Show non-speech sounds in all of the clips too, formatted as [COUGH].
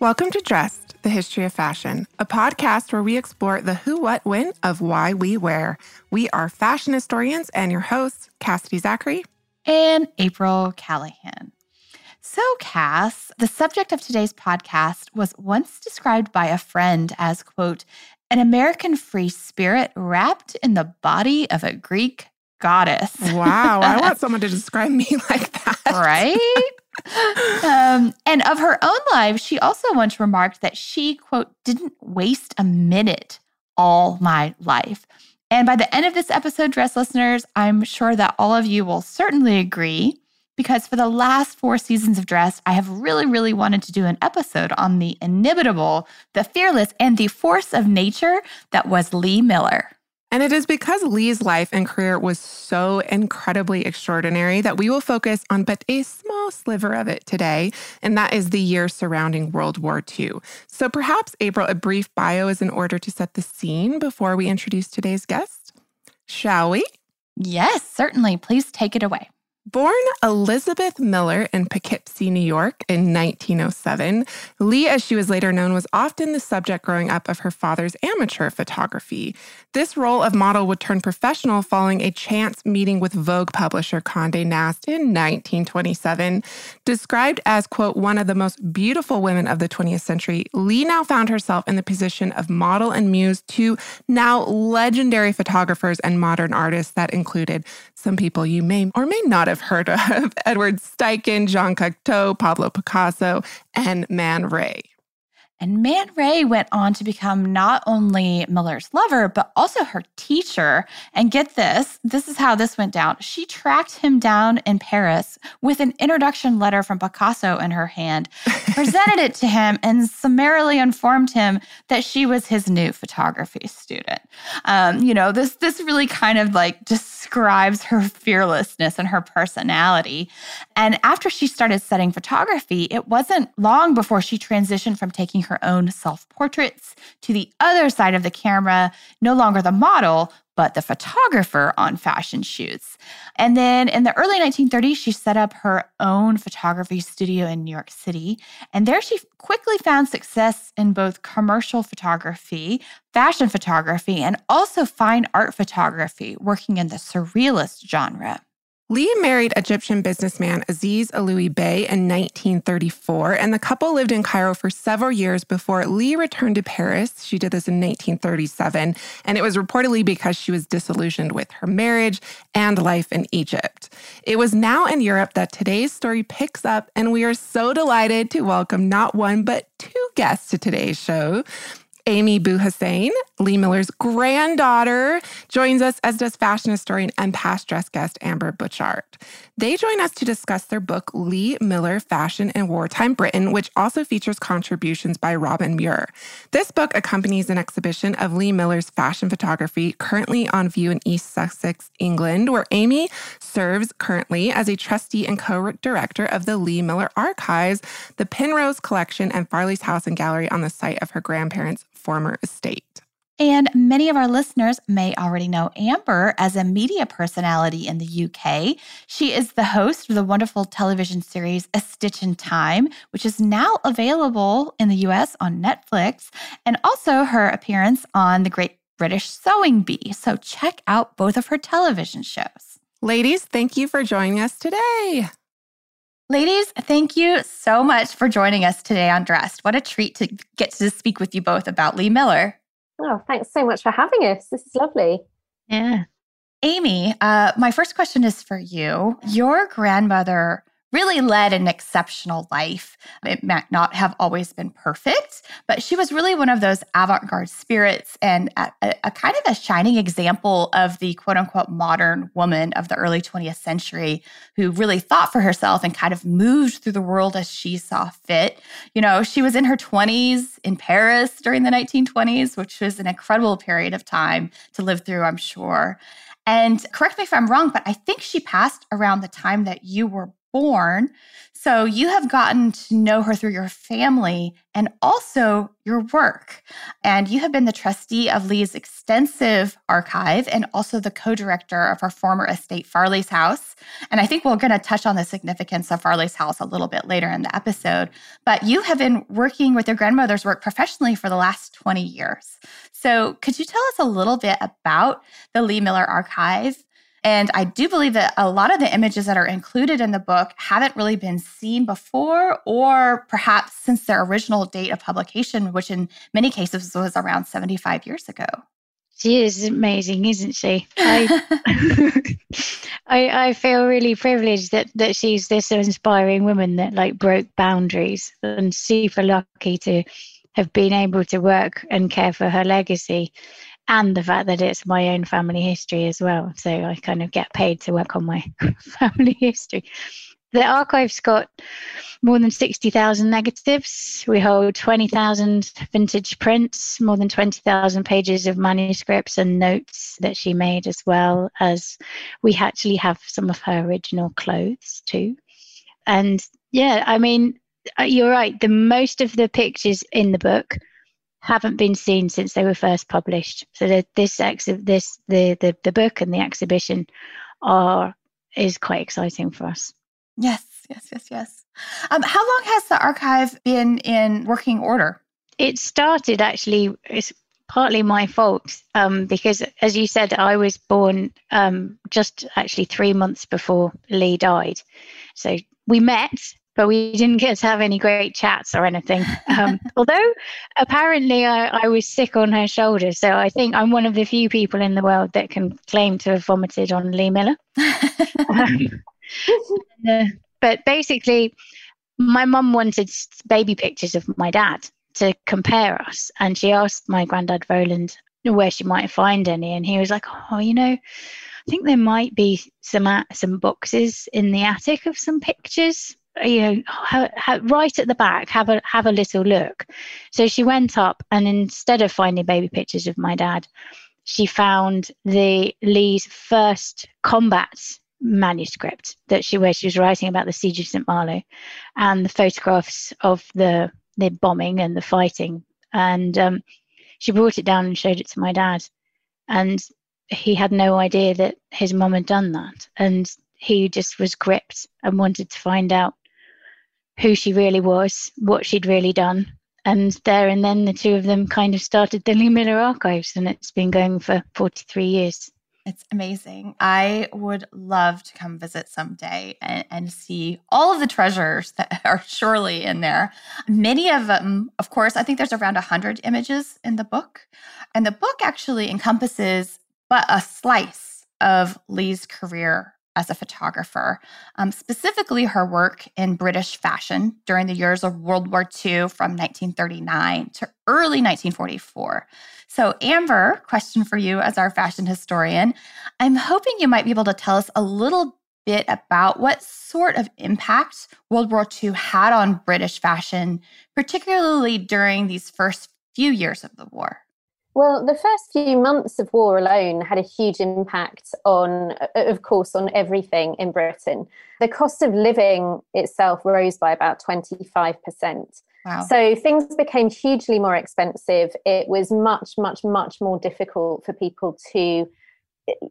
Welcome to Dressed, the History of Fashion, a podcast where we explore the who, what, when of why we wear. We are fashion historians and your hosts, Cassidy Zachary and April Callahan. So, Cass, the subject of today's podcast was once described by a friend as, quote, an American free spirit wrapped in the body of a Greek goddess. Wow. I want [LAUGHS] someone to describe me [LAUGHS] like that. Right? um, and of her own life, she also once remarked that she, quote, didn't waste a minute all my life. And by the end of this episode, dress listeners, I'm sure that all of you will certainly agree because for the last four seasons of Dressed, I have really, really wanted to do an episode on the inimitable, the fearless, and the force of nature that was Lee Miller. And it is because Lee's life and career was so incredibly extraordinary that we will focus on but a small sliver of it today, and that is the year surrounding World War II. So perhaps, April, a brief bio is in order to set the scene before we introduce today's guest. Shall we? Yes, certainly. Please take it away. Born Elizabeth Miller in Poughkeepsie, New York in 1907, Lee, as she was later known, was often the subject growing up of her father's amateur photography. This role of model would turn professional following a chance meeting with Vogue publisher Condé Nast in 1927. Described as, quote, one of the most beautiful women of the 20th century, Lee now found herself in the position of model and muse to now legendary photographers and modern artists that included some people you may or may not have heard of [LAUGHS] Edward Steichen, Jean Cocteau, Pablo Picasso, and Man Ray. And Man Ray went on to become not only Miller's lover, but also her teacher. And get this this is how this went down. She tracked him down in Paris with an introduction letter from Picasso in her hand, [LAUGHS] presented it to him, and summarily informed him that she was his new photography student. Um, you know, this, this really kind of like describes her fearlessness and her personality. And after she started studying photography, it wasn't long before she transitioned from taking her own self portraits to the other side of the camera, no longer the model, but the photographer on fashion shoots. And then in the early 1930s, she set up her own photography studio in New York City. And there she quickly found success in both commercial photography, fashion photography, and also fine art photography, working in the surrealist genre. Lee married Egyptian businessman Aziz Eloui Bey in 1934, and the couple lived in Cairo for several years before Lee returned to Paris. She did this in 1937, and it was reportedly because she was disillusioned with her marriage and life in Egypt. It was now in Europe that today's story picks up, and we are so delighted to welcome not one, but two guests to today's show. Amy Bouhassane, Lee Miller's granddaughter, joins us, as does fashion historian and past dress guest Amber Butchart. They join us to discuss their book, Lee Miller Fashion in Wartime Britain, which also features contributions by Robin Muir. This book accompanies an exhibition of Lee Miller's fashion photography currently on view in East Sussex, England, where Amy serves currently as a trustee and co director of the Lee Miller Archives, the Penrose Collection, and Farley's House and Gallery on the site of her grandparents' former estate. And many of our listeners may already know Amber as a media personality in the UK. She is the host of the wonderful television series A Stitch in Time, which is now available in the US on Netflix, and also her appearance on The Great British Sewing Bee. So check out both of her television shows. Ladies, thank you for joining us today. Ladies, thank you so much for joining us today on Dressed. What a treat to get to speak with you both about Lee Miller. Oh, thanks so much for having us. This is lovely. Yeah. Amy, uh, my first question is for you. Your grandmother really led an exceptional life. It might not have always been perfect, but she was really one of those avant garde spirits and a, a, kind of a shining example of the quote unquote modern woman of the early 20th century who really thought for herself and kind of moved through the world as she saw fit. You know, she was in her 20s in Paris during the 1920s, which was an incredible period of time to live through, I'm sure. And correct me if I'm wrong, but I think she passed around the time that you were born. So you have gotten to know her through your family and also your work. And you have been the trustee of Lee's extensive archive and also the co director of her former estate, Farley's House. And I think we're going to touch on the significance of Farley's House a little bit later in the episode. But you have been working with your grandmother's work professionally for the last 20 years. So could you tell us a little bit about the Lee Miller Archive and I do believe that a lot of the images that are included in the book haven't really been seen before, or perhaps since their original date of publication, which in many cases was around 75 years ago. She is amazing, isn't she? I, [LAUGHS] [LAUGHS] I, I feel really privileged that that she's this inspiring woman that like broke boundaries and super lucky to have been able to work and care for her legacy and the fact that it's my own family history as well. So I kind of get paid to work on my [LAUGHS] family history. The archive's got more than 60,000 negatives. We hold 20,000 vintage prints, more than 20,000 pages of manuscripts and notes that she made, as well as we actually have some of her original clothes too. And yeah, I mean, uh, you're right. The most of the pictures in the book haven't been seen since they were first published. So the, this ex- this the, the the book and the exhibition are is quite exciting for us. Yes, yes, yes, yes. Um, how long has the archive been in working order? It started actually. It's partly my fault um, because, as you said, I was born um, just actually three months before Lee died. So we met but we didn't get to have any great chats or anything. Um, [LAUGHS] although apparently I, I, was sick on her shoulder. So I think I'm one of the few people in the world that can claim to have vomited on Lee Miller. um, [LAUGHS] [LAUGHS] uh, but basically, my mum wanted baby pictures of my dad to compare us. And she asked my granddad Roland where she might find any. And he was like, oh, you know, I think there might be some some boxes in the attic of some pictures you know right at the back have a have a little look. So she went up and instead of finding baby pictures of my dad she found the lee's first combat manuscript that she where she was writing about the siege of st malo and the photographs of the the bombing and the fighting. And um, she brought it down and showed it to my dad. And he had no idea that his mom had done that. And he just was gripped and wanted to find out who she really was, what she'd really done. And there and then the two of them kind of started the Lee Miller Archives, and it's been going for 43 years. It's amazing. I would love to come visit someday and, and, see all of the treasures that [LAUGHS] are surely in there. Many of them, of course, I think there's around 100 images in the book. And the book actually encompasses but a slice of Lee's career as a photographer, um, specifically her work in British fashion during the years of World War II from 1939 to early 1944. So, Amber, question for you as our fashion historian. I'm hoping you might be able to tell us a little bit about what sort of impact World War II had on British fashion, particularly during these first few years of the war. Well, the first few months of war alone had a huge impact on, of course, on everything in Britain. The cost of living itself rose by about 25%. Wow. So things became hugely more expensive. It was much, much, much more difficult for people to,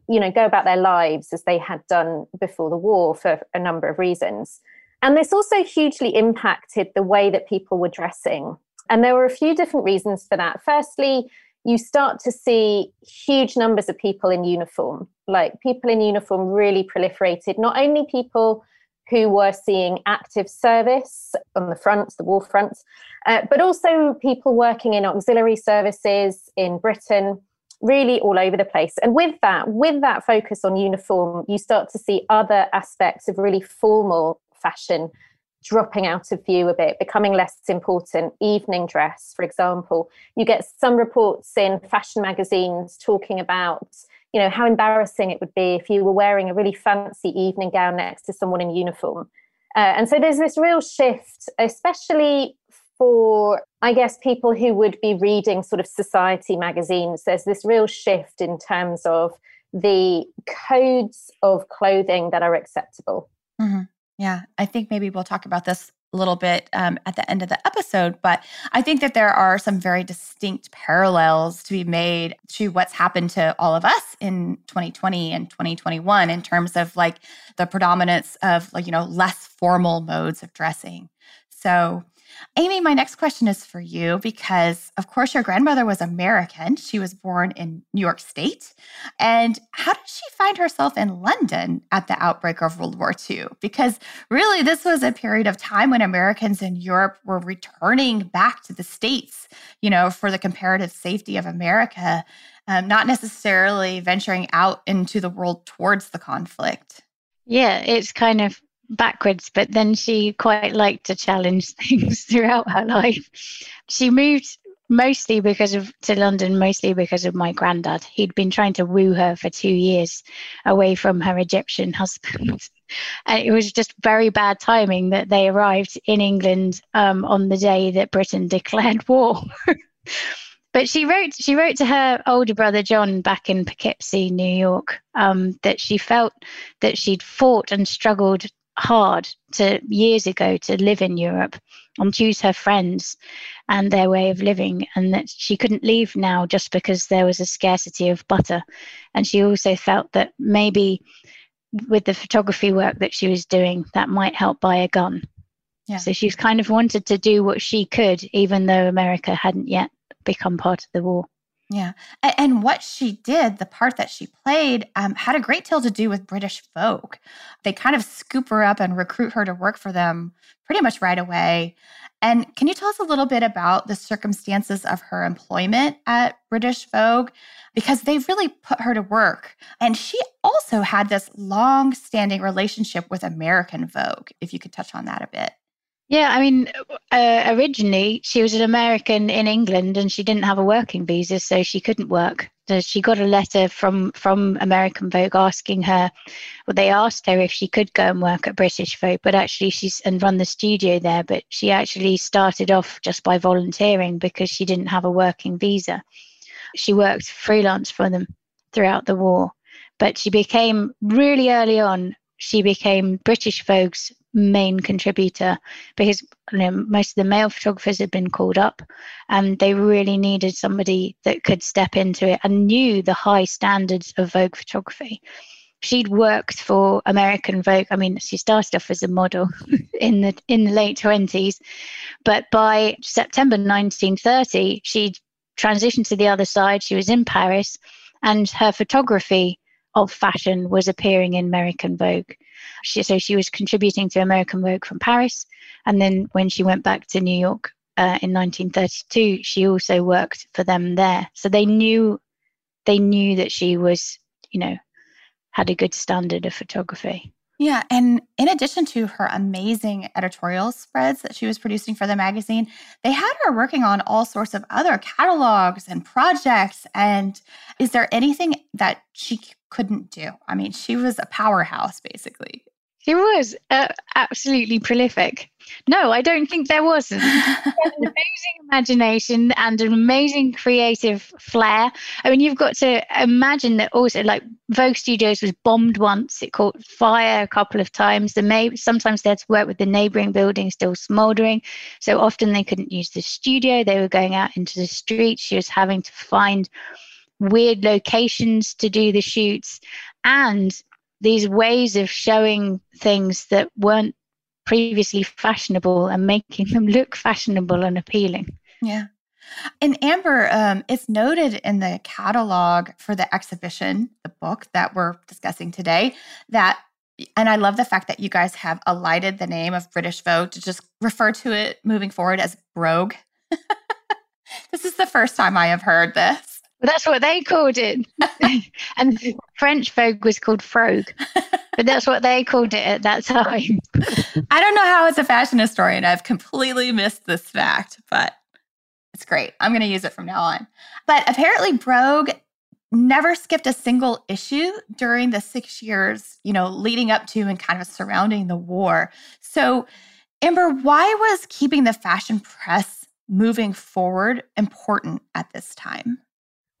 you know, go about their lives as they had done before the war for a number of reasons. And this also hugely impacted the way that people were dressing. And there were a few different reasons for that. Firstly, you start to see huge numbers of people in uniform. Like people in uniform really proliferated, not only people who were seeing active service on the fronts, the war fronts, uh, but also people working in auxiliary services in Britain, really all over the place. And with that, with that focus on uniform, you start to see other aspects of really formal fashion dropping out of view a bit, becoming less important. Evening dress, for example. You get some reports in fashion magazines talking about, you know, how embarrassing it would be if you were wearing a really fancy evening gown next to someone in uniform. Uh, and so there's this real shift, especially for, I guess, people who would be reading sort of society magazines. There's this real shift in terms of the codes of clothing that are acceptable. Mm-hmm. Yeah, I think maybe we'll talk about this a little bit um, at the end of the episode, but I think that there are some very distinct parallels to be made to what's happened to all of us in 2020 and 2021 in terms of like the predominance of like, you know, less formal modes of dressing. So, Amy, my next question is for you because, of course, your grandmother was American. She was born in New York State. And how did she find herself in London at the outbreak of World War II? Because really, this was a period of time when Americans in Europe were returning back to the States, you know, for the comparative safety of America, um, not necessarily venturing out into the world towards the conflict. Yeah, it's kind of backwards, but then she quite liked to challenge [LAUGHS] things throughout her life. She moved mostly because of to London, mostly because of my granddad. He'd been trying to woo her for two years away from her Egyptian [LAUGHS] husband. and it was just very bad timing that they arrived in England um, on the day that Britain [LAUGHS] declared war. but she wrote she wrote to her older brother John back in Poughkeepsie, New York, um, that she felt that she'd fought and struggled hard to years ago to live in Europe and choose her friends and their way of living, and that she couldn't leave now just because there was a scarcity of butter. And she also felt that maybe with the photography work that she was doing, that might help buy a gun. Yeah. So she's kind of wanted to do what she could, even though America hadn't yet become part of the war. Yeah. And what she did, the part that she played, um, had a great deal to do with British Vogue. They kind of scoop her up and recruit her to work for them pretty much right away. And can you tell us a little bit about the circumstances of her employment at British Vogue? Because they really put her to work. And she also had this long standing relationship with American Vogue, if you could touch on that a bit. Yeah, I mean, uh, originally she was an American in England and she didn't have a working visa, so she couldn't work. So she got a letter from from American Vogue asking her. Well, they asked her if she could go and work at British Vogue, but actually she's and run the studio there. But she actually started off just by volunteering because she didn't have a working visa. She worked freelance for them throughout the war, but she became really early on. She became British Vogue's main contributor because you know, most of the male photographers had been called up and they really needed somebody that could step into it and knew the high standards of Vogue photography. She'd worked for American Vogue. I mean, she started off as a model [LAUGHS] in the in the late twenties, but by September 1930, she'd transitioned to the other side. She was in Paris, and her photography of fashion was appearing in American Vogue. She, so she was contributing to American Vogue from Paris. And then when she went back to New York uh, in 1932, she also worked for them there. So they knew they knew that she was, you know, had a good standard of photography. Yeah. And in addition to her amazing editorial spreads that she was producing for the magazine, they had her working on all sorts of other catalogs and projects. And is there anything that she couldn't do? I mean, she was a powerhouse, basically. She was uh, absolutely prolific. No, I don't think there was. an [LAUGHS] amazing imagination and an amazing creative flair. I mean, you've got to imagine that also, like Vogue Studios was bombed once. It caught fire a couple of times. The may- sometimes they had to work with the neighboring building still smoldering. So often they couldn't use the studio. They were going out into the street. She was having to find weird locations to do the shoots and these ways of showing things that weren't previously fashionable and making them [LAUGHS] look fashionable and appealing. Yeah. And Amber, um, it's noted in the catalog for the exhibition, the book that we're discussing today, that, and I love the fact that you guys have alighted the name of British Vogue to just refer to it moving forward as Brogue. [LAUGHS] this is the first time I have heard this. That's what they called it. [LAUGHS] [LAUGHS] and French Vogue was called Frogue. but that's what they called it at that time. [LAUGHS] I don't know how, as a fashion historian, I've completely missed this fact, but it's great. I'm going to use it from now on. But apparently, Brogue never skipped a single issue during the six years, you know, leading up to and kind of surrounding the war. So, Amber, why was keeping the fashion press moving forward important at this time?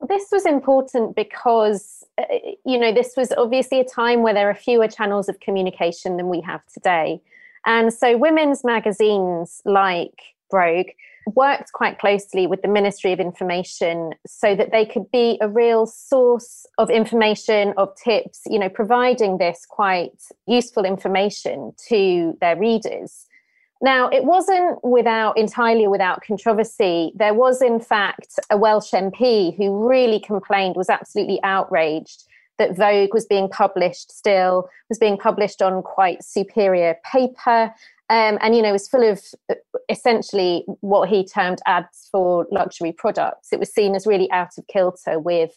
This was important because, uh, you know, this was obviously a time where there are fewer channels of communication than we have today. And so women's magazines like Brogue worked quite closely with the Ministry of Information so that they could be a real source of information, of tips, you know, providing this quite useful information to their readers. Now, it wasn't without entirely without controversy. There was, in fact, a Welsh MP who really complained, was absolutely outraged that Vogue was being published still, was being published on quite superior paper, um, and you know was full of uh, essentially what he termed ads for luxury products. It was seen as really out of kilter with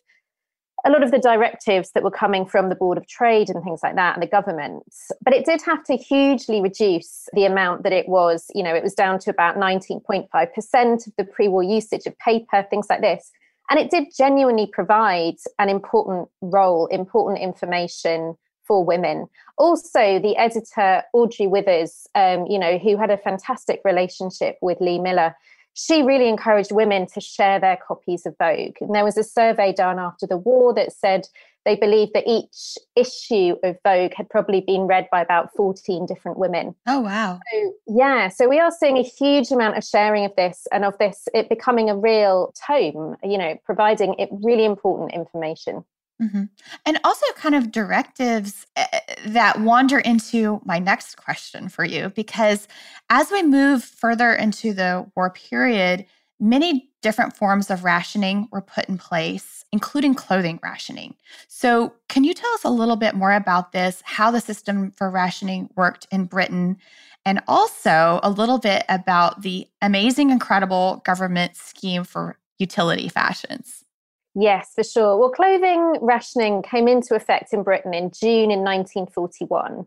a lot of the directives that were coming from the Board of Trade and things like that and the government. But it did have to hugely reduce the amount that it was. You know, it was down to about 19.5% of the pre war usage of paper, things like this. And it did genuinely provide an important role, important information for women. Also, the editor Audrey Withers, um, you know, who had a fantastic relationship with Lee Miller, she really encouraged women to share their copies of Vogue. And there was a survey done after the war that said they believed that each issue of Vogue had probably been read by about 14 different women. Oh, wow. So, yeah. So we are seeing a huge amount of sharing of this and of this, it becoming a real tome, you know, providing it really important information. Mm-hmm. And also, kind of directives eh, that wander into my next question for you, because as we move further into the war period, many different forms of rationing were put in place, including clothing rationing. So, can you tell us a little bit more about this, how the system for rationing worked in Britain, and also a little bit about the amazing, incredible government scheme for utility fashions? Yes, for sure. Well, clothing rationing came into effect in Britain in June in 1941.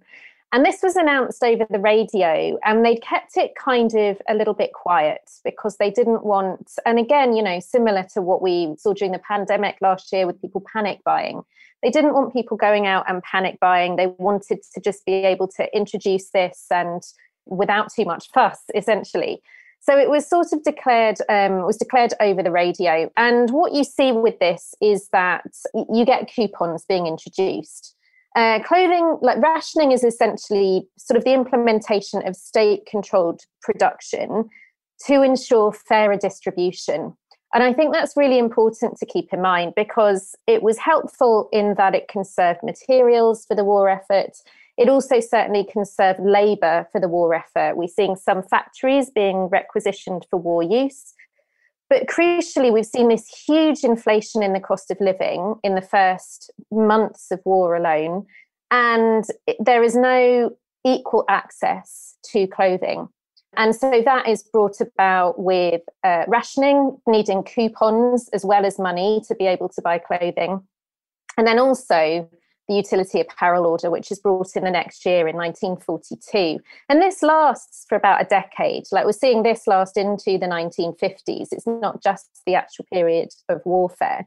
And this was announced over the radio, and they kept it kind of a little bit quiet because they didn't want, and again, you know, similar to what we saw during the pandemic last year with people panic buying, they didn't want people going out and panic buying. They wanted to just be able to introduce this and without too much fuss, essentially. So it was sort of declared, um, was declared over the radio. And what you see with this is that you get coupons being introduced. Uh, clothing, like rationing, is essentially sort of the implementation of state controlled production to ensure fairer distribution. And I think that's really important to keep in mind because it was helpful in that it conserved materials for the war effort. It also certainly conserved labour for the war effort. We're seeing some factories being requisitioned for war use. But crucially, we've seen this huge inflation in the cost of living in the first months of war alone. And there is no equal access to clothing. And so that is brought about with uh, rationing, needing coupons as well as money to be able to buy clothing. And then also the Utility Apparel Order, which is brought in the next year in 1942. And this lasts for about a decade. Like we're seeing this last into the 1950s. It's not just the actual period of warfare.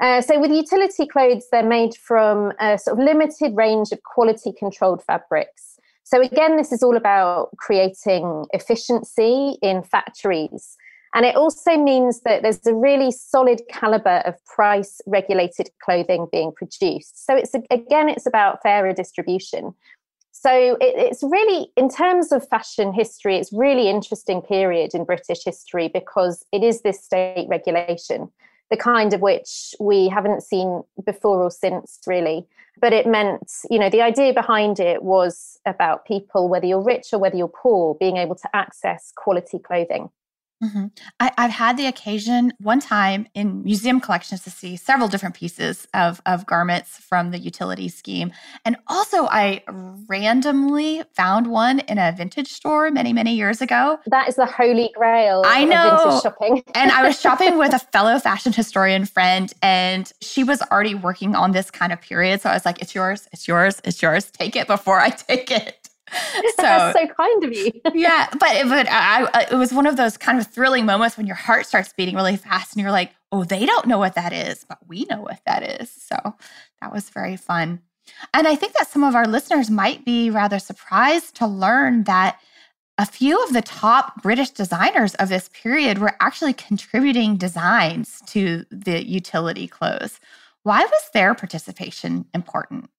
Uh, so with utility clothes, they're made from a sort of limited range of quality controlled fabrics. So again, this is all about creating efficiency in factories and it also means that there's a really solid caliber of price regulated clothing being produced. So it's again, it's about fairer distribution. So it, it's really, in terms of fashion history, it's really interesting period in British history because it is this state regulation, the kind of which we haven't seen before or since, really. But it meant, you know, the idea behind it was about people, whether you're rich or whether you're poor, being able to access quality clothing. Mm-hmm. I, have had the occasion one time in museum collections to see several different pieces of, of garments from the utility scheme. And also, I randomly found one in a vintage store many, many years ago. That is the holy grail I know. shopping. [LAUGHS] and I was shopping with a fellow fashion historian friend, and she was already working on this kind of period. So I was like, it's yours, it's yours, it's yours. Take it before I take it. [LAUGHS] So, That's so kind of you. [LAUGHS] yeah, but but I, I, uh, it was one of those kind of thrilling moments when your heart starts beating really fast, and you're like, "Oh, they don't know what that is, but we know what that is." So that was very fun, and I think that some of our listeners might be rather surprised to learn that a few of the top British designers of this period were actually contributing designs to the utility clothes. Why was their participation important?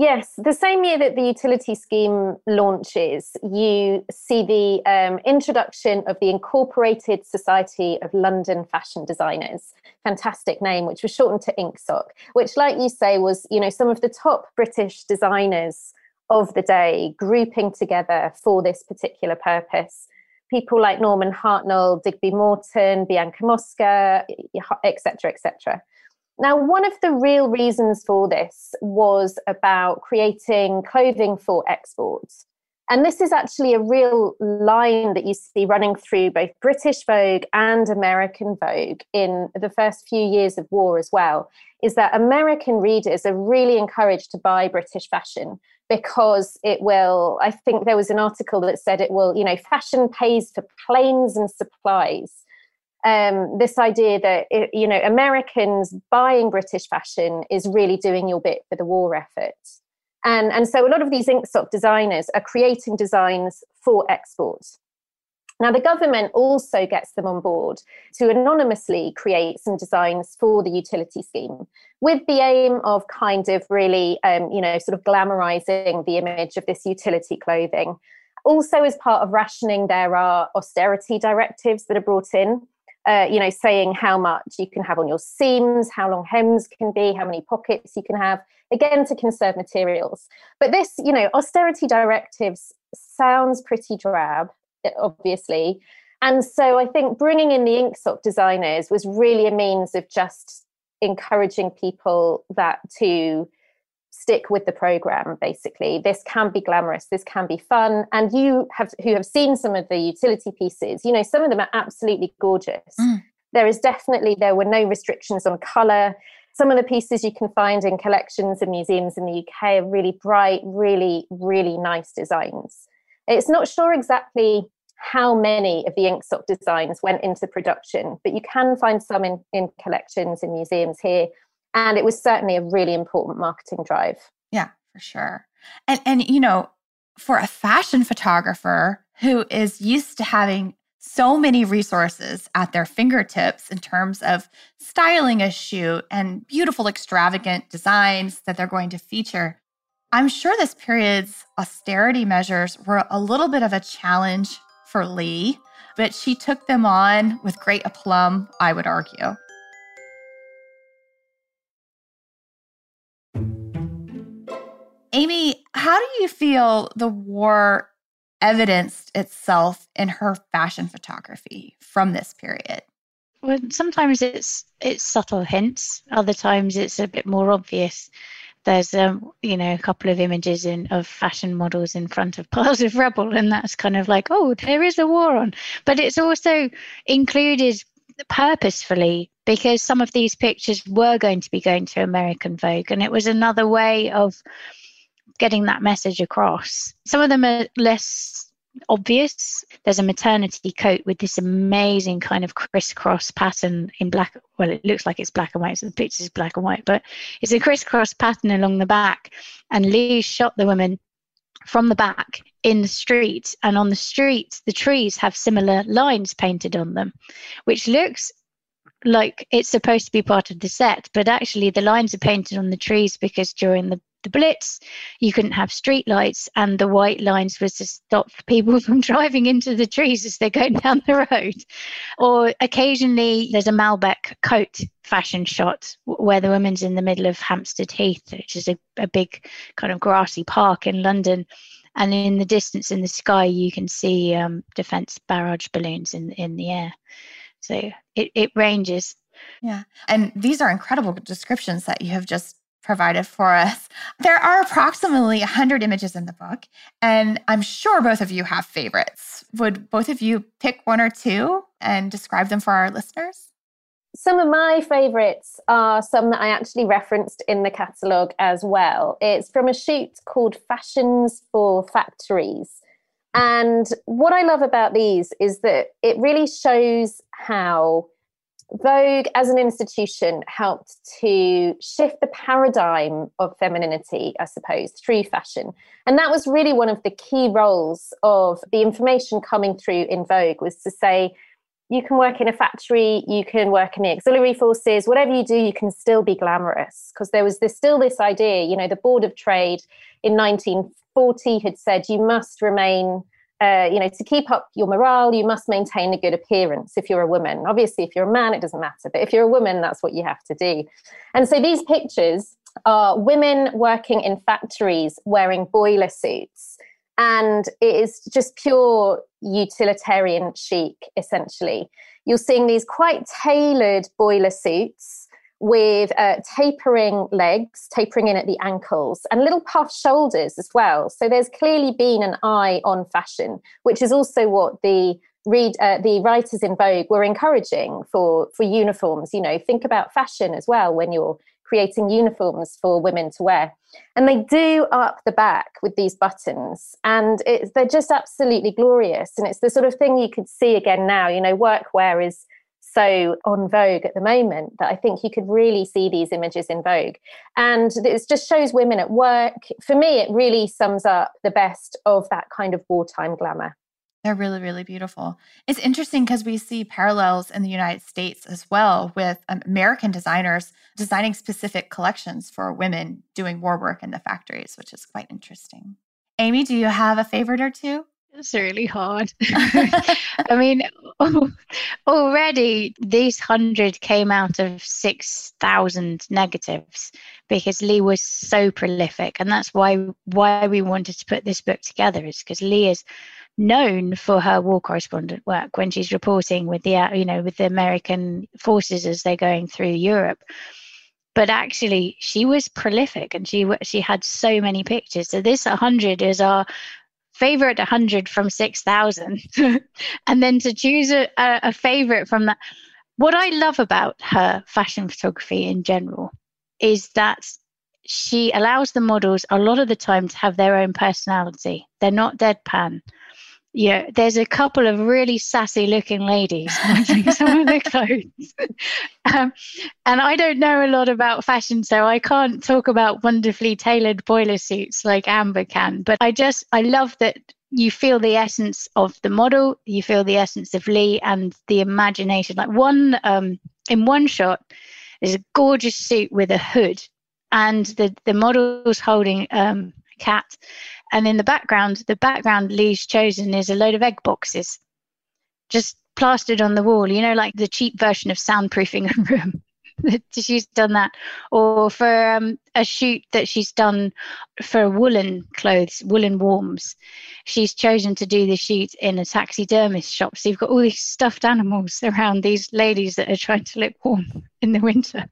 Yes, the same year that the utility scheme launches, you see the um, introduction of the Incorporated Society of London Fashion Designers, fantastic name, which was shortened to INCSOC, which, like you say, was you know some of the top British designers of the day grouping together for this particular purpose. People like Norman Hartnell, Digby Morton, Bianca Mosca, etc., etc. Now, one of the real reasons for this was about creating clothing for export. And this is actually a real line that you see running through both British Vogue and American Vogue in the first few years of war as well, is that American readers are really encouraged to buy British fashion because it will, I think there was an article that said it will, you know, fashion pays for planes and supplies um, this idea that it, you know Americans buying British fashion is really doing your bit for the war effort, and and so a lot of these INCSOC designers are creating designs for export. Now the government also gets them on board to anonymously create some designs for the utility scheme, with the aim of kind of really um, you know sort of glamorizing the image of this utility clothing. Also, as part of rationing, there are austerity directives that are brought in uh, you know, saying how much you can have on your seams, how long hems can be, how many pockets you can have, again, to conserve materials. But this, you know, austerity directives sounds pretty drab, obviously. And so I think bringing in the INCSOC designers was really a means of just encouraging people that to stick with the program basically. This can be glamorous this can be fun and you have who have seen some of the utility pieces you know some of them are absolutely gorgeous. Mm. there is definitely there were no restrictions on color. Some of the pieces you can find in collections and museums in the UK are really bright really really nice designs. It's not sure exactly how many of the INCSOC designs went into production but you can find some in, in collections in museums here and it was certainly a really important marketing drive. Yeah for sure. And and you know for a fashion photographer who is used to having so many resources at their fingertips in terms of styling a shoot and beautiful extravagant designs that they're going to feature i'm sure this period's austerity measures were a little bit of a challenge for lee but she took them on with great aplomb i would argue Amy, how do you feel the war evidenced itself in her fashion photography from this period? Well, sometimes it's it's subtle hints. Other times it's a bit more obvious. There's um, you know, a couple of images in of fashion models in front of [LAUGHS] piles of rubble, and that's kind of like, oh, there is a war on. But it's also included purposefully because some of these pictures were going to be going to American Vogue, and it was another way of getting that message across. Some of them are less obvious. There's a maternity coat with this amazing kind of crisscross pattern in black. Well, it looks like it's black and white, so the picture is black and white, but it's a crisscross pattern along the back. And Lee shot the woman from the back in the street. And on the street, the trees have similar lines painted on them, which looks like it's supposed to be part of the set, but actually the lines are painted on the trees because during the the blitz. You couldn't have street lights and the white lines was to stop people [LAUGHS] from driving into the trees as they're going down the road. Or occasionally there's a malbec coat fashion shot where the woman's in the middle of hampstead heath which is a, a big kind of grassy park in london. And in the distance in the sky you can see um, defense barrage balloons in in the air. So it, it ranges. Yeah. And these are incredible descriptions that you have just provided for us there are approximately 100 images in the book and i'm sure both of you have favorites would both of you pick one or two and describe them for our listeners some of my favorites are some that I actually referenced in the catalogue as well. It's from a shoot called Fashions for Factories. And what I love about these is that it really shows how Vogue as an institution helped to shift the paradigm of femininity, I suppose, through fashion. And that was really one of the key roles of the information coming through in Vogue was to say, you can work in a factory, you can work in the auxiliary forces, whatever you do, you can still be glamorous. Because there was this, still this idea, you know, the Board of Trade in 1940 had said you must remain, uh, you know, to keep up your morale, you must maintain a good appearance if you're a woman. Obviously, if you're a man, it doesn't matter. But if you're a woman, that's what you have to do. And so these pictures are women working in factories wearing boiler suits and it is just pure utilitarian chic essentially you're seeing these quite tailored boiler suits with uh, tapering legs tapering in at the ankles and little puff shoulders as well so there's clearly been an eye on fashion which is also what the read uh, the writers in vogue were encouraging for for uniforms you know think about fashion as well when you're creating uniforms for women to wear. And they do up the back with these buttons, and it's, they're just absolutely glorious. And it's the sort of thing you could see again now. You know, workwear is so on Vogue at the moment that I think you could really see these images in Vogue. And it just shows women at work. For me, it really sums up the best of that kind of wartime glamour. They're really, really beautiful. It's interesting because we see parallels in the United States as well with um, American designers designing specific collections for women doing war work in the factories, which is quite interesting. Amy, do you have a favorite or two? It's really hard. [LAUGHS] I mean, already these 100 came out of 6,000 negatives because Lee was so prolific. And that's why why we wanted to put this book together is because Lee is known for her war correspondent work when she's reporting with the you know with the American forces as they're going through Europe. But actually, she was prolific, and she she had so many pictures. So this 100 is our favorite 100 from 6,000, [LAUGHS] and then to choose a, a favorite from that. What I love about her fashion photography in general is that she allows the models a lot of the time to have their own personality. They're not deadpan yeah, there's a couple of really sassy looking ladies wearing [LAUGHS] some of the clothes. Um, and I don't know a lot about fashion, so I can't talk about wonderfully tailored boiler suits like Amber can. But I just, I love that you feel the essence of the model, you feel the essence of Lee and the imagination. Like one, um, in one shot, there's a gorgeous suit with a hood, and the, the model's holding um, a cat and in the background, the background Lee's chosen is a load of egg boxes just plastered on the wall, you know, like the cheap version of soundproofing a room. [LAUGHS] she's done that. Or for um, a shoot that she's done for woolen clothes, woolen warms, she's chosen to do the shoot in a taxidermist shop. So you've got all these stuffed animals around these ladies that are trying to look warm in the winter.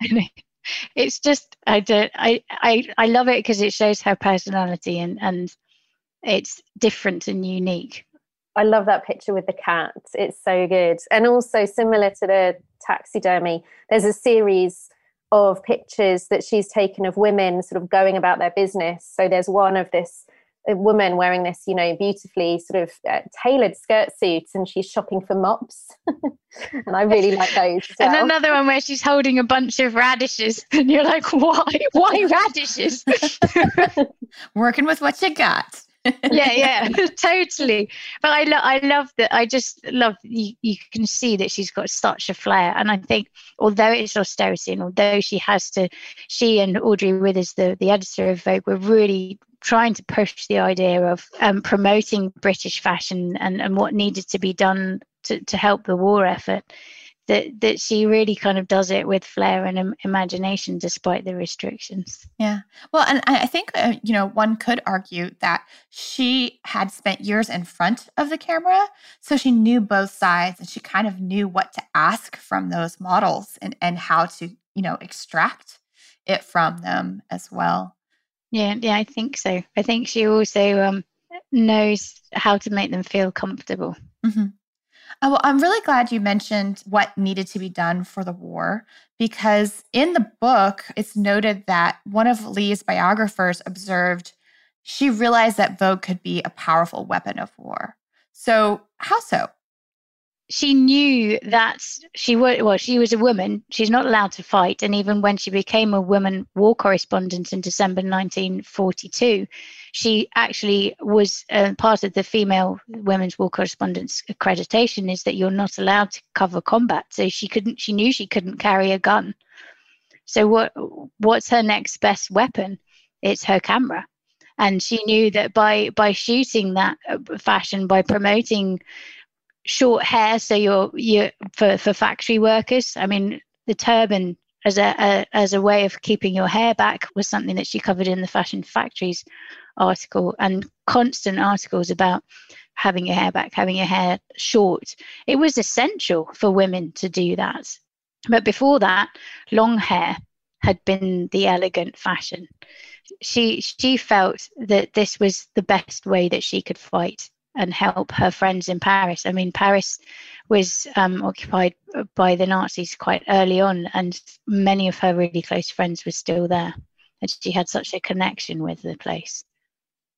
[LAUGHS] it's just I don't I I I love it because it shows her personality and and it's different and unique. I love that picture with the cat. It's so good. And also similar to the taxidermy, there's a series of pictures that she's taken of women sort of going about their business. So there's one of this woman wearing this, you know, beautifully sort of uh, tailored skirt suit, and she's shopping for mops. [LAUGHS] and I really like those. [LAUGHS] Well. And another one where she's holding a bunch of radishes, [LAUGHS] and you're like, why? Why radishes? Working with what you got. Yeah, yeah, [LAUGHS] [LAUGHS] totally. But I love, I love that. I just love you. You can see that she's got such a flair, and I think although it's austerity, and although she has to, she and Audrey Withers, the the editor of Vogue, were really trying to push the idea of um, promoting British fashion and, and what needed to be done to, to help the war effort. That that she really kind of does it with flair and Im- imagination despite the restrictions. Yeah. Well, and I think uh, you know one could argue that she had spent years in front of the camera, so she knew both sides, and she kind of knew what to ask from those models and and how to you know extract it from them as well. Yeah, yeah, I think so. I think she also um, knows how to make them feel comfortable. Mm-hmm. Oh, well, I'm really glad you mentioned what needed to be done for the war because in the book, it's noted that one of Lee's biographers observed she realized that Vogue could be a powerful weapon of war. So, how so? She knew that she was well she was a woman. She's not allowed to fight. And even when she became a woman war correspondent in december 1942 she actually was uh, part of the female women's war correspondence accreditation is that you're not allowed to cover combat. So she couldn't she knew she couldn't carry a gun. So what what's her next best weapon? It's her camera. And she knew that by by shooting that uh, fashion by promoting short hair so you're you for for factory workers i mean the turban as a, a, as a way of keeping your hair back was something that she covered in the fashion factories article and constant articles about having your hair back having your hair short. It was essential for women to do that. But before that long hair had been the elegant fashion. She she felt that this was the best way that she could fight and help her friends in Paris. I mean, Paris was um, occupied by the Nazis quite early on, and many of her really close friends were still there. And she had such a connection with the place.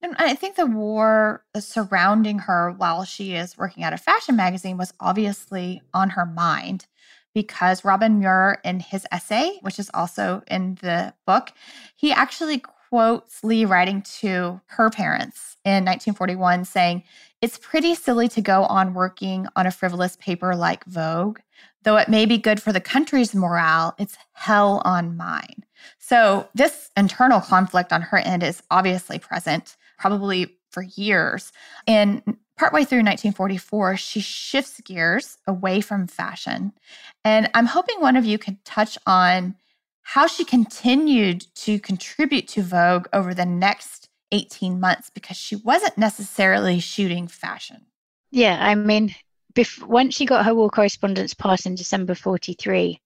And I think the war surrounding her while she is working at a fashion magazine was obviously on her mind because Robin Muir, in his essay, which is also in the book, he actually quotes Lee writing to her parents in 1941 saying, It's pretty silly to go on working on a frivolous paper like Vogue. Though it may be good for the country's morale, it's hell on mine. So, this internal conflict on her end is obviously present, probably for years. And partway through 1944, she shifts gears away from fashion. And I'm hoping one of you can touch on how she continued to contribute to Vogue over the next 18 months because she wasn't necessarily shooting fashion. Yeah, I mean, bef- once she got her war correspondence pass in December 43,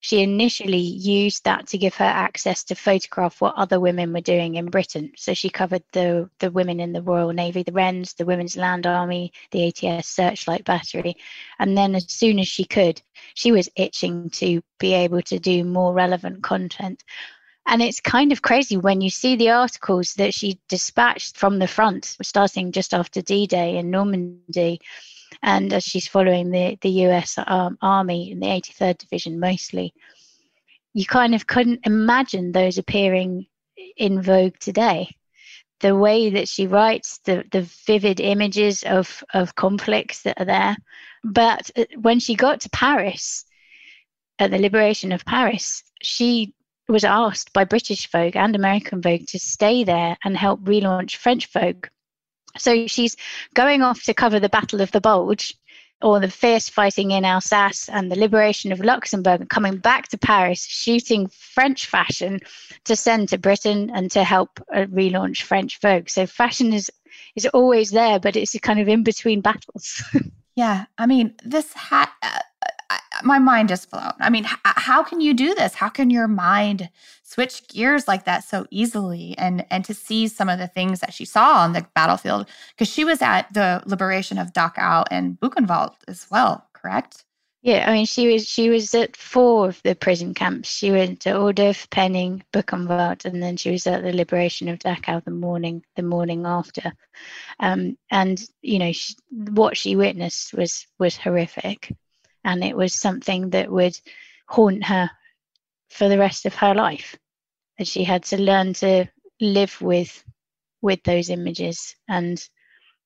she initially used that to give her access to photograph what other women were doing in Britain. So she covered the the women in the Royal Navy, the Wrens, the Women's Land Army, the ATS Searchlight Battery, and then as soon as she could, she was itching to be able to do more relevant content. And it's kind of crazy when you see the articles that she dispatched from the front, starting just after D Day in Normandy and as she's following the the US um, Army in the 83rd Division mostly, you kind of couldn't imagine those appearing in vogue today. The way that she writes, the the vivid images of of conflicts that are there, but uh, when she got to Paris, at the liberation of Paris, she was asked by British Vogue and American Vogue to stay there and help relaunch French Vogue so she's going off to cover the Battle of the Bulge or the fierce fighting in Alsace and the liberation of Luxembourg and coming back to Paris, shooting French fashion to send to Britain and to help uh, relaunch French Vogue. So fashion is is always there, but it's kind of in between battles. [LAUGHS] yeah, I mean, this hat. Uh, my mind is blown. I mean, h- how can you do this? How can your mind switch gears like that so easily? And and to see some of the things that she saw on the battlefield, because she was at the liberation of Dachau and Buchenwald as well, correct? Yeah, I mean, she was she was at four of the prison camps. She went to Ohrdruf, Penig, Buchenwald, and then she was at the liberation of Dachau the morning the morning after. Um, and you know, she, what she witnessed was was horrific and it was something that would haunt her for the rest of her life that she had to learn to live with with those images and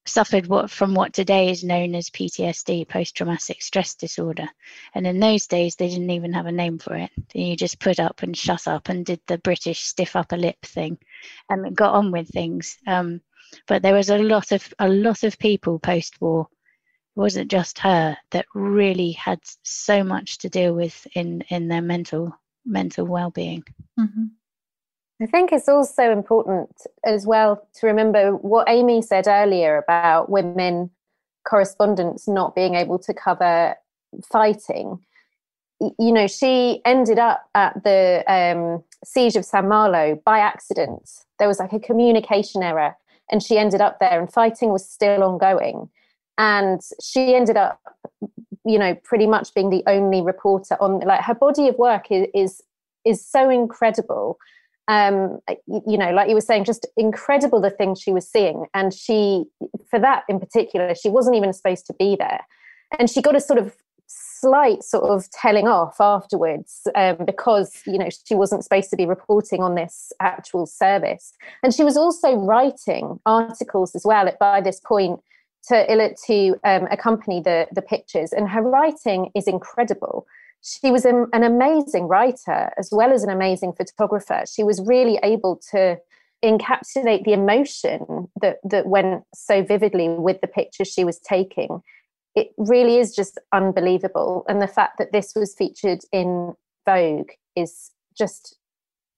suffered what from what today is known as PTSD post traumatic stress disorder. And in those days they didn't even have a name for it. You just put up and shut up and did the british stiff upper lip thing and got on with things. Um, but there was a lot of a lot of people post war wasn't just her that really had so much to deal with in in their mental mental well-being. Mm-hmm. i think it's also important as well to remember what amy said earlier about women correspondents not being able to cover fighting. You know she ended up at the um, siege of St Malo by accident. There was like a communication error and she ended up there and fighting was still ongoing and she ended up you know pretty much being the only reporter on like her body of work is is, is so incredible. Um you know like you were saying just incredible the things she was seeing. And she for that in particular she wasn't even supposed to be there. And she got a sort of slight sort of telling off afterwards um, because you know she wasn't supposed to be reporting on this actual service. And she was also writing articles as well at, by this point to to um, accompany the the pictures and her writing is incredible. She was an, an amazing writer as well as an amazing photographer. She was really able to encapsulate the emotion that that went so vividly with the pictures she was taking. It really is just unbelievable and the fact that this was featured in vogue is just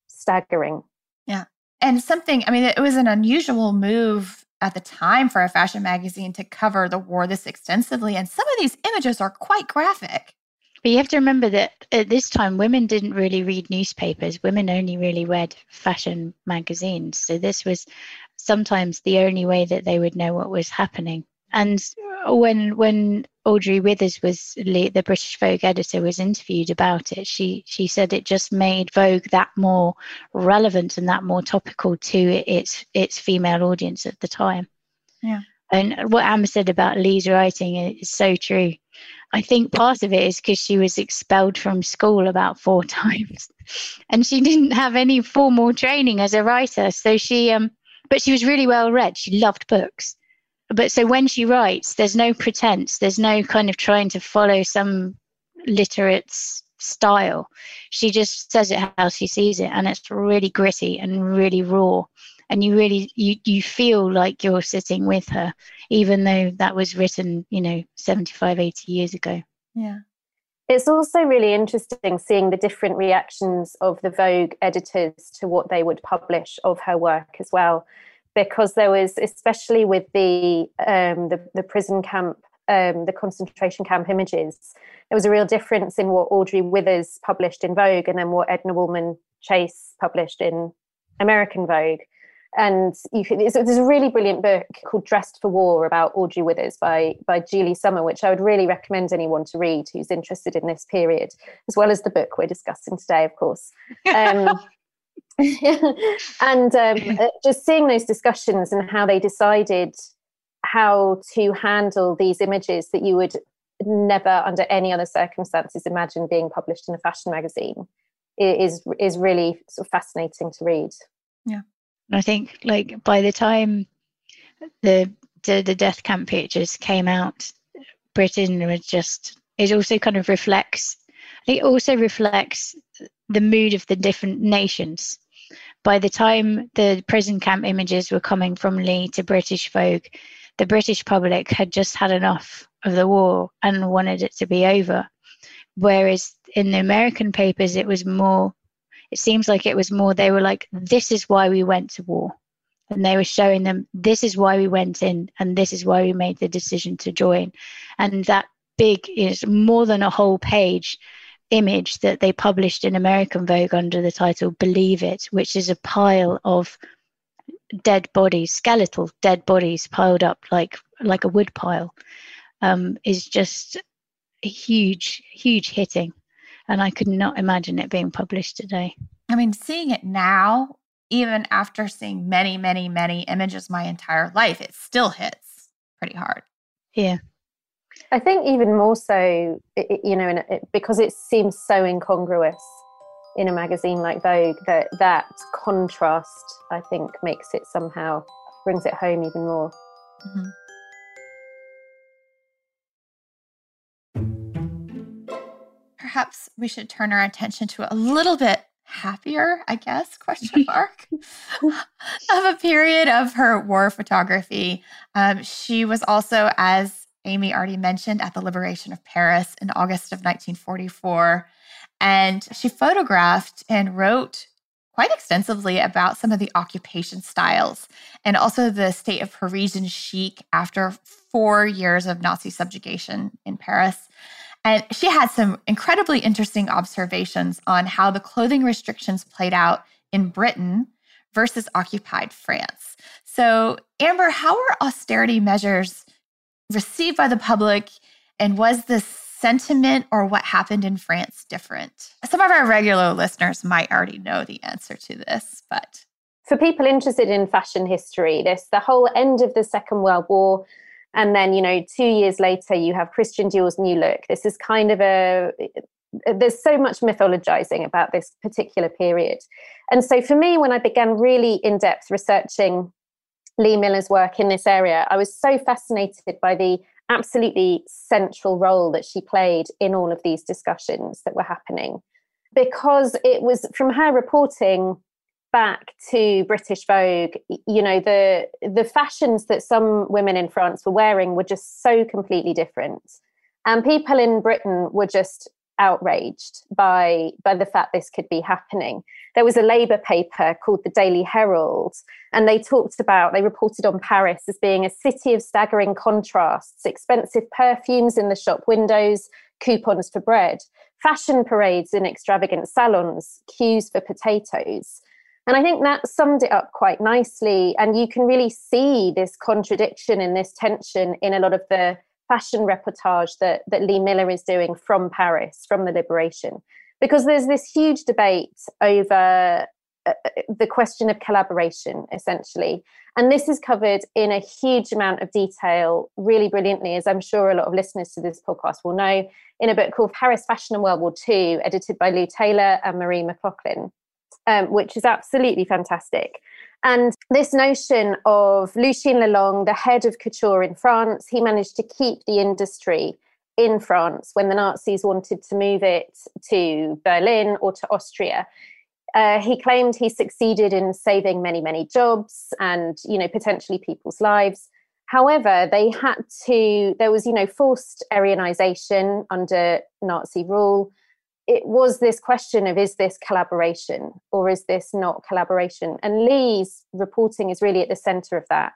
staggering. Yeah. And something i mean it was an unusual move at the time for a fashion magazine to cover the war this extensively. And some of these images are quite graphic. But you have to remember that at this time, women didn't really read newspapers. Women only really read fashion magazines. So this was sometimes the only way that they would know what was happening. And when when Audrey Withers was the British Vogue editor was interviewed about it, she she said it just made Vogue that more relevant and that more topical to its its female audience at the time. Yeah. And what Amber said about Lee's writing is so true. I think part of it is because she was expelled from school about four [LAUGHS] times, and she didn't have any formal training as a writer. So she, um, but she was really well read. She loved books, but so when she writes, there's no pretense. There's no kind of trying to follow some literate style. She just says it how she sees it, and it's really gritty and really raw. And you really you you feel like you're sitting with her, even though that was written, you know, 75, 80 years ago. Yeah. It's also really interesting seeing the different reactions of the Vogue editors to what they would publish of her work as well because there was, especially with the um, the, the, prison camp, um, the concentration camp images, there was a real difference in what Audrey Withers published in Vogue and then what Edna Woolman Chase published in American Vogue. And you could, there's a really brilliant book called Dressed for War about Audrey Withers by, by Julie Summers, which I would really recommend anyone to read who's interested in this period, as well as the book we're discussing today, of course. Um, [LAUGHS] [LAUGHS] and um, [LAUGHS] uh, just seeing those discussions and how they decided how to handle these images that you would never under any other circumstances imagine being published in a fashion magazine is is really sort of fascinating to read. Yeah. I think like by the time the the, the death camp pictures came out britain was just it also kind of reflects it also reflects the mood of the different nations by the time the prison camp images were coming from Lee to British Vogue, the British public had just had enough of the war and wanted it to be over. Whereas in the American papers, it was more, it seems like it was more, they were like, this is why we went to war. And they were showing them, this is why we went in, and this is why we made the decision to join. And that big is more than a whole page image that they published in American Vogue under the title Believe It, which is a pile of dead bodies, skeletal dead bodies piled up like like a wood pile, um, is just a huge, huge hitting. And I could not imagine it being published today. I mean, seeing it now, even after seeing many, many, many images my entire life, it still hits pretty hard. Yeah. I think even more so, you know, it, because it seems so incongruous in a magazine like Vogue that that contrast, I think, makes it somehow brings it home even more. Mm-hmm. Perhaps we should turn our attention to a little bit happier, I guess, question [LAUGHS] mark, of a period of her war photography. Um, she was also, as Amy already mentioned, at the liberation of Paris in August of 1944. And she photographed and wrote quite extensively about some of the occupation styles and also the state of Parisian chic after four years of Nazi subjugation in Paris. And she had some incredibly interesting observations on how the clothing restrictions played out in Britain versus occupied France. So, Amber, how were austerity measures received by the public? And was the sentiment or what happened in France different? Some of our regular listeners might already know the answer to this, but. For people interested in fashion history, this the whole end of the Second World War and then, you know, two years later, you have Christian Dior's New Look. This is kind of a, uh, there's so much mythologizing about this particular period. And so for me, when I began really in depth researching Lee Miller's work in this area, I was so fascinated by the absolutely central role that she played in all of these discussions that were happening. Because it was from her reporting back to British Vogue, you know, the the fashions that some women in France were wearing were just so completely different. And people in Britain were just outraged by by the fact this could be happening. There was a Labour paper called the Daily Herald, and they talked about they reported on Paris as being a city of staggering contrasts, expensive perfumes in the shop windows, coupons for bread, fashion parades in extravagant salons, queues for potatoes. And I think that summed it up quite nicely. And you can really see this contradiction and this tension in a lot of the fashion reportage that, that Lee Miller is doing from Paris, from the liberation. Because there's this huge debate over uh, the question of collaboration, essentially. And this is covered in a huge amount of detail, really brilliantly, as I'm sure a lot of listeners to this podcast will know, in a book called Paris Fashion and World War II, edited by Lou Taylor and Marie McLaughlin um, which is absolutely fantastic. And this notion of Lucien Lelong, the head of couture in France, he managed to keep the industry in France when the Nazis wanted to move it to Berlin or to Austria. Uh, he claimed he succeeded in saving many, many jobs and, you know, potentially people's lives. However, they had to, there was, you know, forced Aryanization under Nazi rule it was this question of is this collaboration or is this not collaboration? And Lee's reporting is really at the center of that.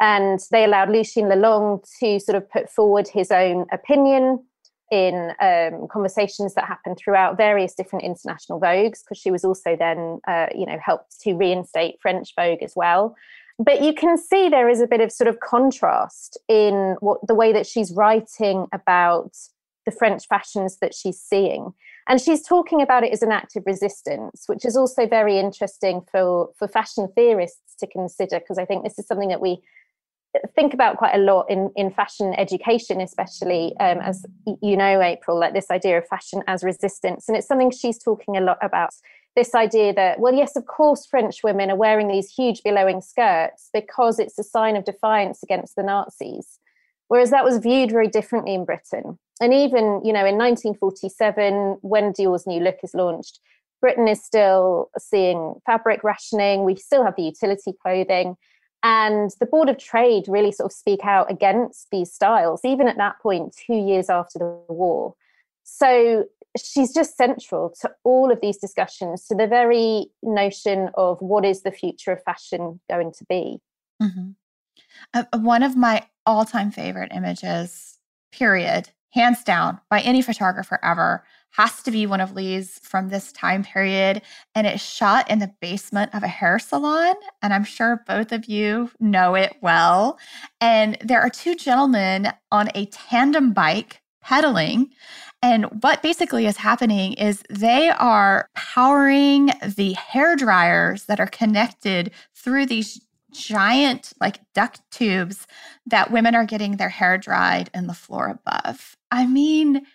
And they allowed Lucien Lelong to sort of put forward his own opinion in um, conversations that happened throughout various different international Vogues, because she was also then, uh, you know, helped to reinstate French Vogue as well. But you can see there is a bit of sort of contrast in what the way that she's writing about the French fashions that she's seeing. And she's talking about it as an act of resistance, which is also very interesting for, for fashion theorists to consider, because I think this is something that we think about quite a lot in, in fashion education, especially um, as you know, April, like this idea of fashion as resistance. And it's something she's talking a lot about this idea that, well, yes, of course, French women are wearing these huge billowing skirts because it's a sign of defiance against the Nazis. Whereas that was viewed very differently in Britain. And even, you know, in 1947, when Dior's new look is launched, Britain is still seeing fabric rationing. We still have the utility clothing. And the Board of Trade really sort of speak out against these styles, even at that point, two years after the war. So she's just central to all of these discussions, to the very notion of what is the future of fashion going to be. Mm-hmm. Uh, one of my all time favorite images, period, hands down, by any photographer ever, has to be one of Lee's from this time period. And it's shot in the basement of a hair salon. And I'm sure both of you know it well. And there are two gentlemen on a tandem bike pedaling. And what basically is happening is they are powering the hair dryers that are connected through these giant like duct tubes that women are getting their hair dried in the floor above. I mean,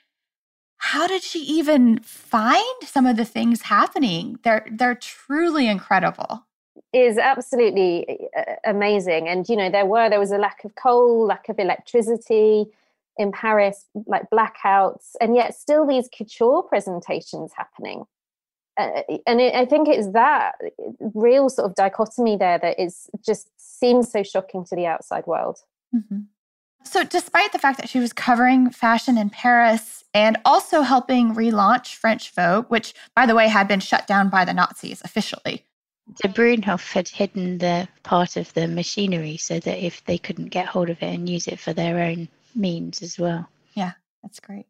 how did she even find some of the things happening? They're they're truly incredible. Is absolutely uh, amazing, and you know there were there was a lack of coal, lack of electricity in Paris, like blackouts, and yet still these couture presentations happening and it, I think it's that real sort of dichotomy there that is just seems so shocking to the outside world. Mm-hmm. So, despite the fact that she was covering fashion in Paris and also helping relaunch French Vogue, which, by the way, had been shut down by the Nazis officially. De Brunhoff had hidden the part of the machinery so that if they couldn't get hold of it and use it for their own means as well. Yeah, that's great.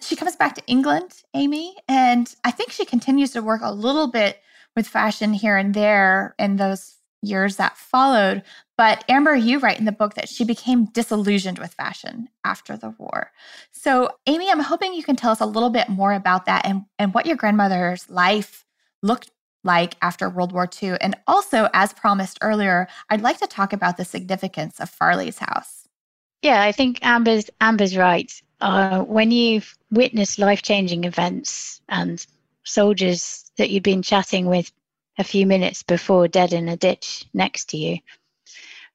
She comes back to England, Amy, and I think she continues to work a little bit with fashion here and there in those years that followed. But Amber, you write in the book that she became disillusioned with fashion after the war. So, Amy, I'm hoping you can tell us a little bit more about that and, and what your grandmother's life looked like after World War II. And also, as promised earlier, I'd like to talk about the significance of Farley's house. Yeah, I think Amber's Amber's right. Uh, when you've witnessed life changing events and soldiers that you've been chatting with a few minutes before dead in a ditch next to you,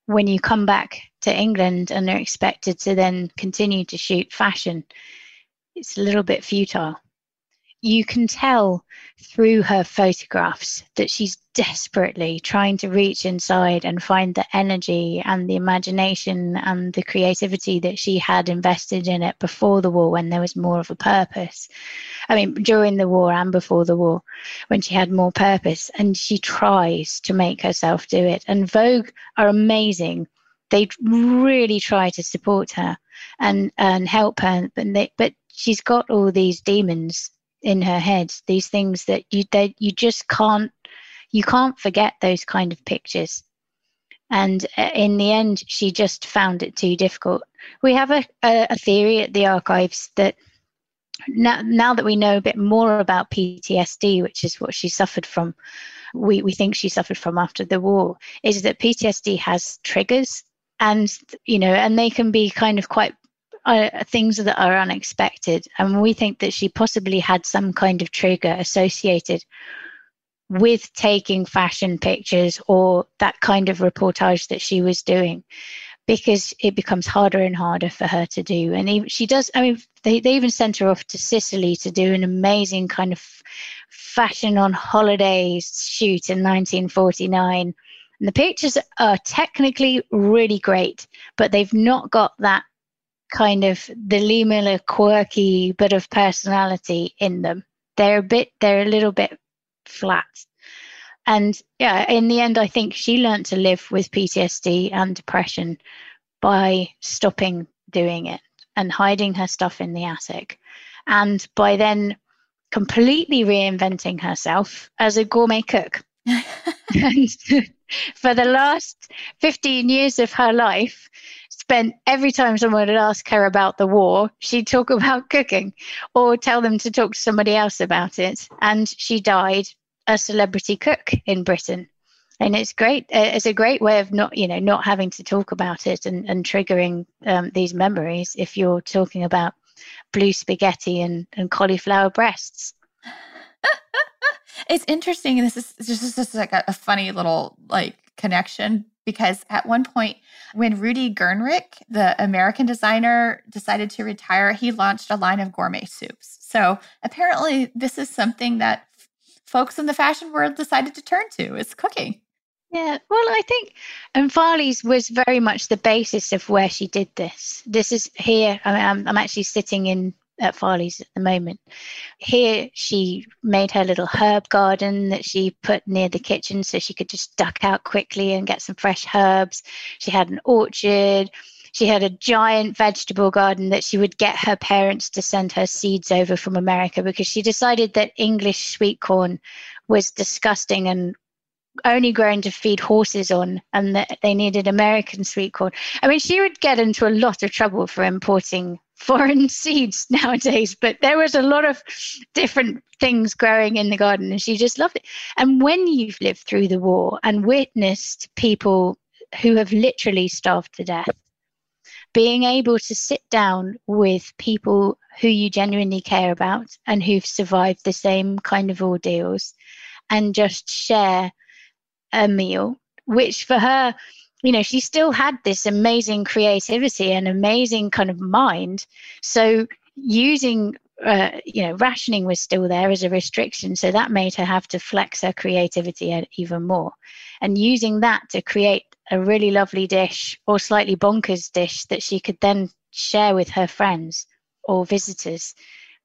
when you come back to England and are expected to then continue to shoot fashion, it's a little bit futile you can tell through her photographs that she's desperately trying to reach inside and find the energy and the imagination and the creativity that she had invested in it before the war when there was more of a purpose. I mean, during the war and before the war, when she had more purpose, and she tries to make herself do it. And Vogue are amazing. They really try to support her and and help her, but they, but she's got all these demons in her head these things that you that you just can't you can't forget those kind of pictures. And uh, in the end she just found it too difficult. We have a, a, theory at the archives that now, now that we know a bit more about PTSD, which is what she suffered from, we, we think she suffered from after the war, is that PTSD has triggers. And you know and they can be kind of quite uh, things that are unexpected. And we think that she possibly had some kind of trigger associated with taking fashion pictures or that kind of reportage that she was doing because it becomes harder and harder for her to do. And she does, I mean, they, they even sent her off to Sicily to do an amazing kind of fashion on holidays shoot in 1949. And the pictures are technically really great, but they've not got that kind of the Lee Miller quirky bit of personality in them. They're a bit, they're a little bit flat. And yeah, in the end, I think she learned to live with PTSD and depression by stopping doing it and hiding her stuff in the attic. And by then completely reinventing herself as a gourmet cook. [LAUGHS] and [LAUGHS] for the last 15 years of her life, spent every time someone would ask her about the war, she'd talk about [LAUGHS] cooking or tell them to talk to somebody else about it. And she died a celebrity cook in Britain. And it's great. Uh, it's a great way of not, you know, not having to talk about it and, and triggering um, these memories if you're talking about blue spaghetti and, and cauliflower breasts. [LAUGHS] it's interesting. This is just, just like a, a funny little like connection because at one point when Rudy Gernreich, the American designer, decided to retire, he launched a line of gourmet soups. So apparently this is something that f- folks in the fashion world decided to turn to is cooking. Yeah, well, I think and Farley's was very much the basis of where she did this. This is here. I mean, I'm, I'm actually sitting in at Farley's at the moment. Here, she made her little herb garden that she put near the kitchen so she could just duck out quickly and get some fresh herbs. She had an orchard. She had a giant vegetable garden that she would get her parents to send her seeds over from America because she decided that English sweet corn was disgusting and only grown to feed horses on and that they needed American sweet corn. I mean, she would get into a lot of trouble for importing foreign [LAUGHS] seeds nowadays, but there was a lot of different things growing in the garden and she just loved it. And when you've lived through the war and witnessed people who have literally starved to death, being able to sit down with people who you genuinely care about and who've survived the same kind of ordeals and just share a meal, which for her, you know, she still had this amazing creativity and amazing kind of mind. So using uh, you know, rationing was still there as a restriction. So that made her have to flex her creativity even more. And using that to create a really lovely dish or slightly bonkers dish that she could then share with her friends or visitors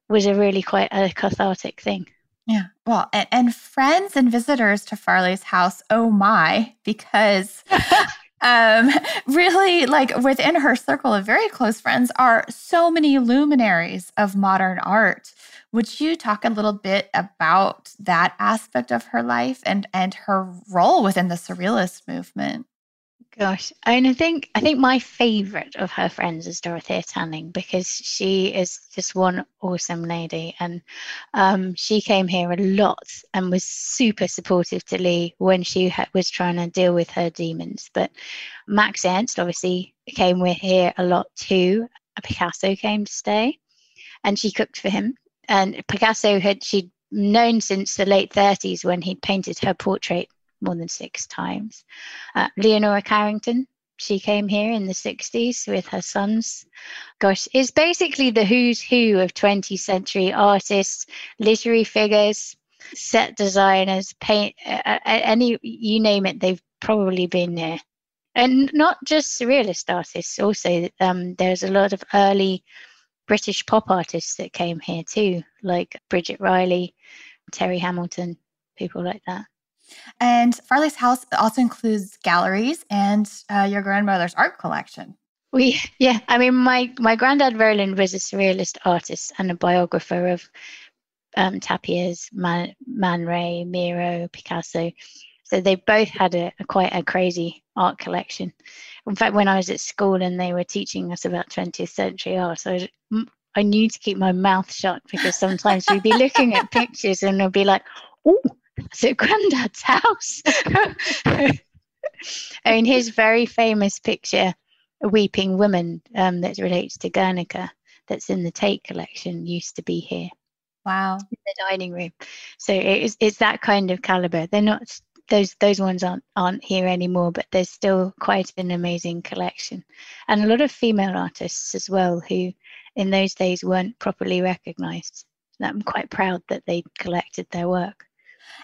was a really quite a cathartic thing. Yeah. Well, and, and friends and visitors to Farley's house, oh my, because [LAUGHS] um [LAUGHS] really like within her circle of very close friends are so many luminaries of modern art. Would you talk a little bit about that aspect of her life and and her role within the surrealist movement? Gosh, and I think I think my favourite of her friends is Dorothea Tanning because she is just one awesome lady, and um, she came here a lot and was super supportive to Lee when she ha- was trying to deal with her demons. But Max Ernst obviously came with here a lot too. Picasso came to stay, and she cooked for him. And Picasso had she'd known since the late 30s when he'd painted her portrait more than six times. Uh, Leonora Carrington, she came here in the 60s with her sons. Gosh, it's basically the who's who of 20th century artists, literary figures, set designers, paint, uh, any, you name it, they've probably been there. And not just surrealist artists, also, um, there's a lot of early British pop artists that came here too, like Bridget Riley, Terry Hamilton, people like that. And Farley's house also includes galleries and uh, your grandmother's art collection. We, yeah, I mean, my my granddad Roland was a surrealist artist and a biographer of um, Tàpies, Man, Man Ray, Miro, Picasso. So they both had a, a, quite a crazy art collection. In fact, when I was at school and they were teaching us about 20th century art, I, was, I knew to keep my mouth shut because sometimes we'd be looking at [LAUGHS] pictures and I'd be like, oh, it's [LAUGHS] at Granddad's house. I mean, his very famous picture, a weeping woman um, that relates to Guernica, that's in the Tate collection, used to be here. Wow. In the dining room. So it's it's that kind of caliber. They're not those those ones aren't aren't here anymore, but there's still quite an amazing collection. And a lot of female artists as well who in those days weren't properly recognized. I'm quite proud that they collected their work.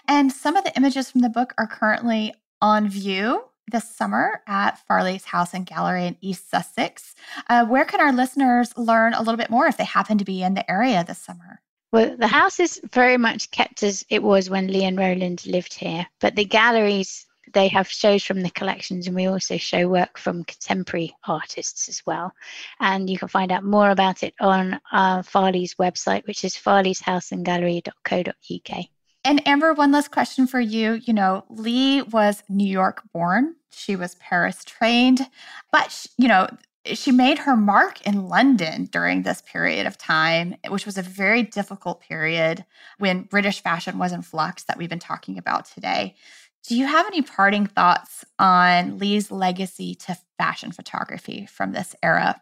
And some of the images from the book are currently on view this summer at Farley's House and Gallery in East Sussex. Uh, where can our listeners learn a little bit more if they happen to be in the area this summer? Well, the house is very much kept as it was when Lee and Roland lived here, but the galleries they have shows from the collections and we also show work from contemporary artists as well and you can find out more about it on uh, farley's website which is farleyshouseandgallery.co.uk and Amber, one last question for you. You know, Lee was New York born, she was Paris trained, but, you know, she made her mark in London during this period of time, which was a very difficult period when British fashion was in flux that we've been talking about today. Do you have any parting thoughts on Lee's legacy to fashion photography from this era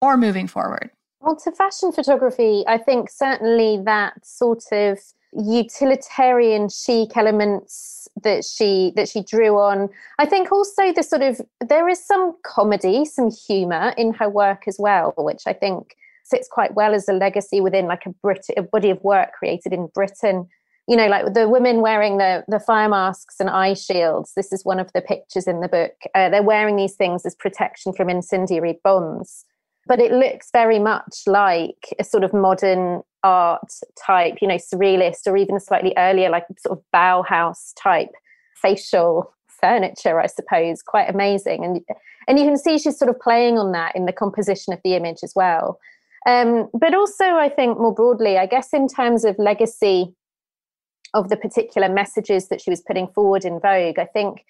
or moving forward? Well, to fashion photography, I think certainly that sort of utilitarian chic elements that she that she drew on. I think also the sort of there is some comedy some humor in her work as well which i think sits quite well as a legacy within like a Brit a body of work created in britain. You know like the women wearing the the fire masks and eye shields this is one of the pictures in the book. Uh, they're wearing these things as protection from incendiary bombs but it looks very much like a sort of modern art type, you know, surrealist or even slightly earlier, like sort of Bauhaus type facial furniture, I suppose, quite amazing. And and you can see she's sort of playing on that in the composition of the image as well. Um, but also, I think more broadly, I guess in terms of legacy of the particular messages that she was putting forward in Vogue, I think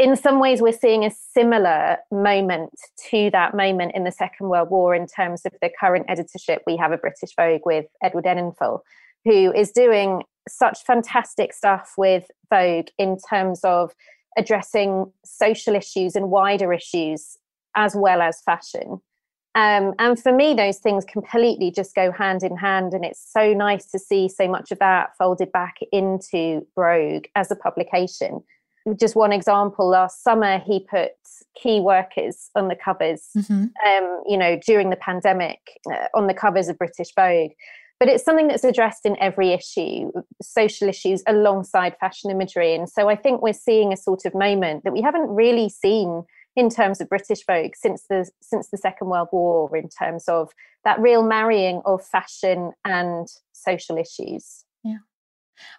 in some ways we're seeing a similar moment to that moment in the Second World War in terms of the current editorship we have of British Vogue with Edward Enninful, who is doing such fantastic stuff with Vogue in terms of addressing social issues and wider issues as well as fashion. Um, and for me, those things completely just go hand in hand. And it's so nice to see so much of that folded back into Vogue as a publication just one example last summer he put key workers on the covers mm-hmm. um, you know during the pandemic uh, on the covers of british vogue but it's something that's addressed in every issue, social issues alongside fashion imagery. And so I think we're seeing a sort of moment that we haven't really seen in terms of British Vogue since the since the Second World War, in terms of that real marrying of fashion and social issues. Yeah.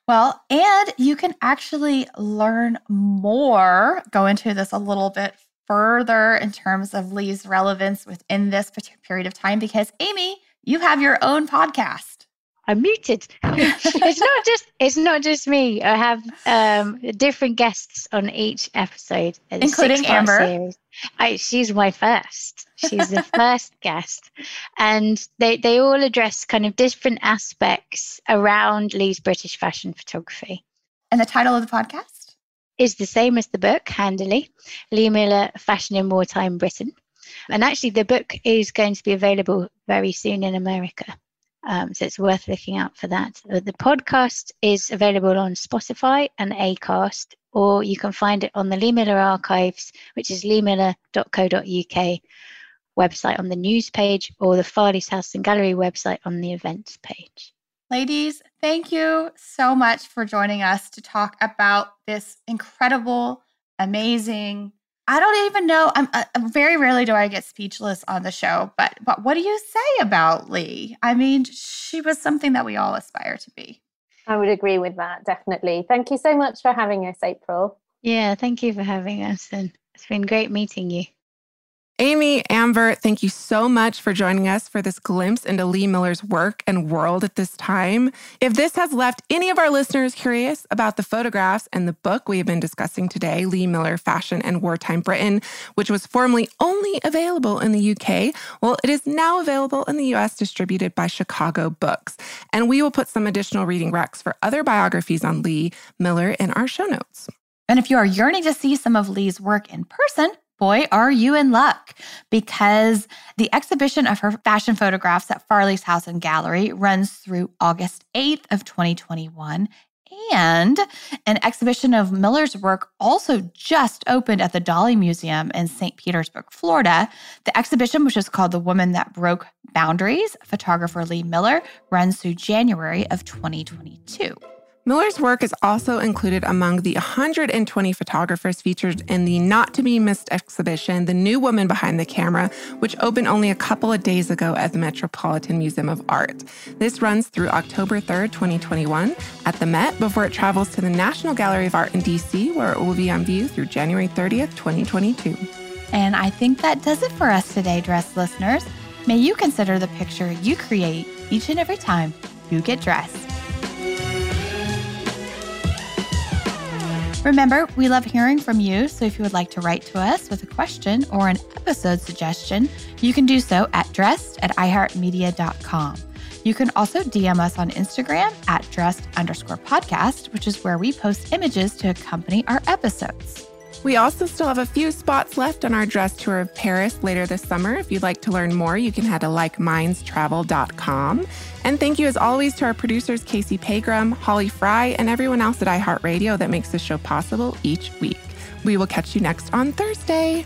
Well, and you can actually learn more, go into this a little bit further in terms of Lee's relevance within this period of time because Amy, you have your own podcast. I'm muted. [LAUGHS] it's not just it's not just me. I have um, different guests on each episode, including Amber. I, she's my first. She's the [LAUGHS] first guest, and they they all address kind of different aspects around Lee's British fashion photography. And the title of the podcast is the same as the book, handily Lee Miller, Fashion in Wartime Britain. And actually, the book is going to be available very soon in America. Um, so it's worth looking out for that. The podcast is available on Spotify and Acast, or you can find it on the Lee Miller Archives, which is leemiller.co.uk website on the news page, or the Farley's House and Gallery website on the events page. Ladies, thank you so much for joining us to talk about this incredible, amazing, I don't even know. I'm uh, very rarely do I get speechless on the show, but but what do you say about Lee? I mean, she was something that we all aspire to be. I would agree with that, definitely. Thank you so much for having us, April. Yeah, thank you for having us, and it's been great meeting you. Amy, Amber, thank you so much for joining us for this glimpse into Lee Miller's work and world at this time. If this has left any of our listeners curious about the photographs and the book we have been discussing today, Lee Miller Fashion and Wartime Britain, which was formerly only available in the UK, well, it is now available in the US, distributed by Chicago Books. And we will put some additional reading recs for other biographies on Lee Miller in our show notes. And if you are yearning to see some of Lee's work in person, boy, are you in luck because the exhibition of her fashion photographs at Farley's House and Gallery runs through August 8th of 2021 and an exhibition of Miller's work also just opened at the Dalí Museum in St. Petersburg, Florida. The exhibition, which is called The Woman That Broke Boundaries, photographer Lee Miller, runs through January of 2022. Miller's work is also included among the 120 photographers featured in the Not to Be Missed exhibition, The New Woman Behind the Camera, which opened only a couple of days ago at the Metropolitan Museum of Art. This runs through October 3rd, 2021, at the Met before it travels to the National Gallery of Art in DC, where it will be on view through January 30th, 2022. And I think that does it for us today, Dressed listeners. May you consider the picture you create each and every time you get dressed. Remember, we love hearing from you, so if you would like to write to us with a question or an episode suggestion, you can do so at dressed at iheartmedia.com. You can also DM us on Instagram at dressed underscore podcast, which is where we post images to accompany our episodes. We also still have a few spots left on our Dressed tour of Paris later this summer. If you'd like to learn more, you can head to likemindstravel.com. And thank you, as always, to our producers, Casey Pegram, Holly Fry, and everyone else at iHeartRadio that makes this show possible each week. We will catch you next on Thursday.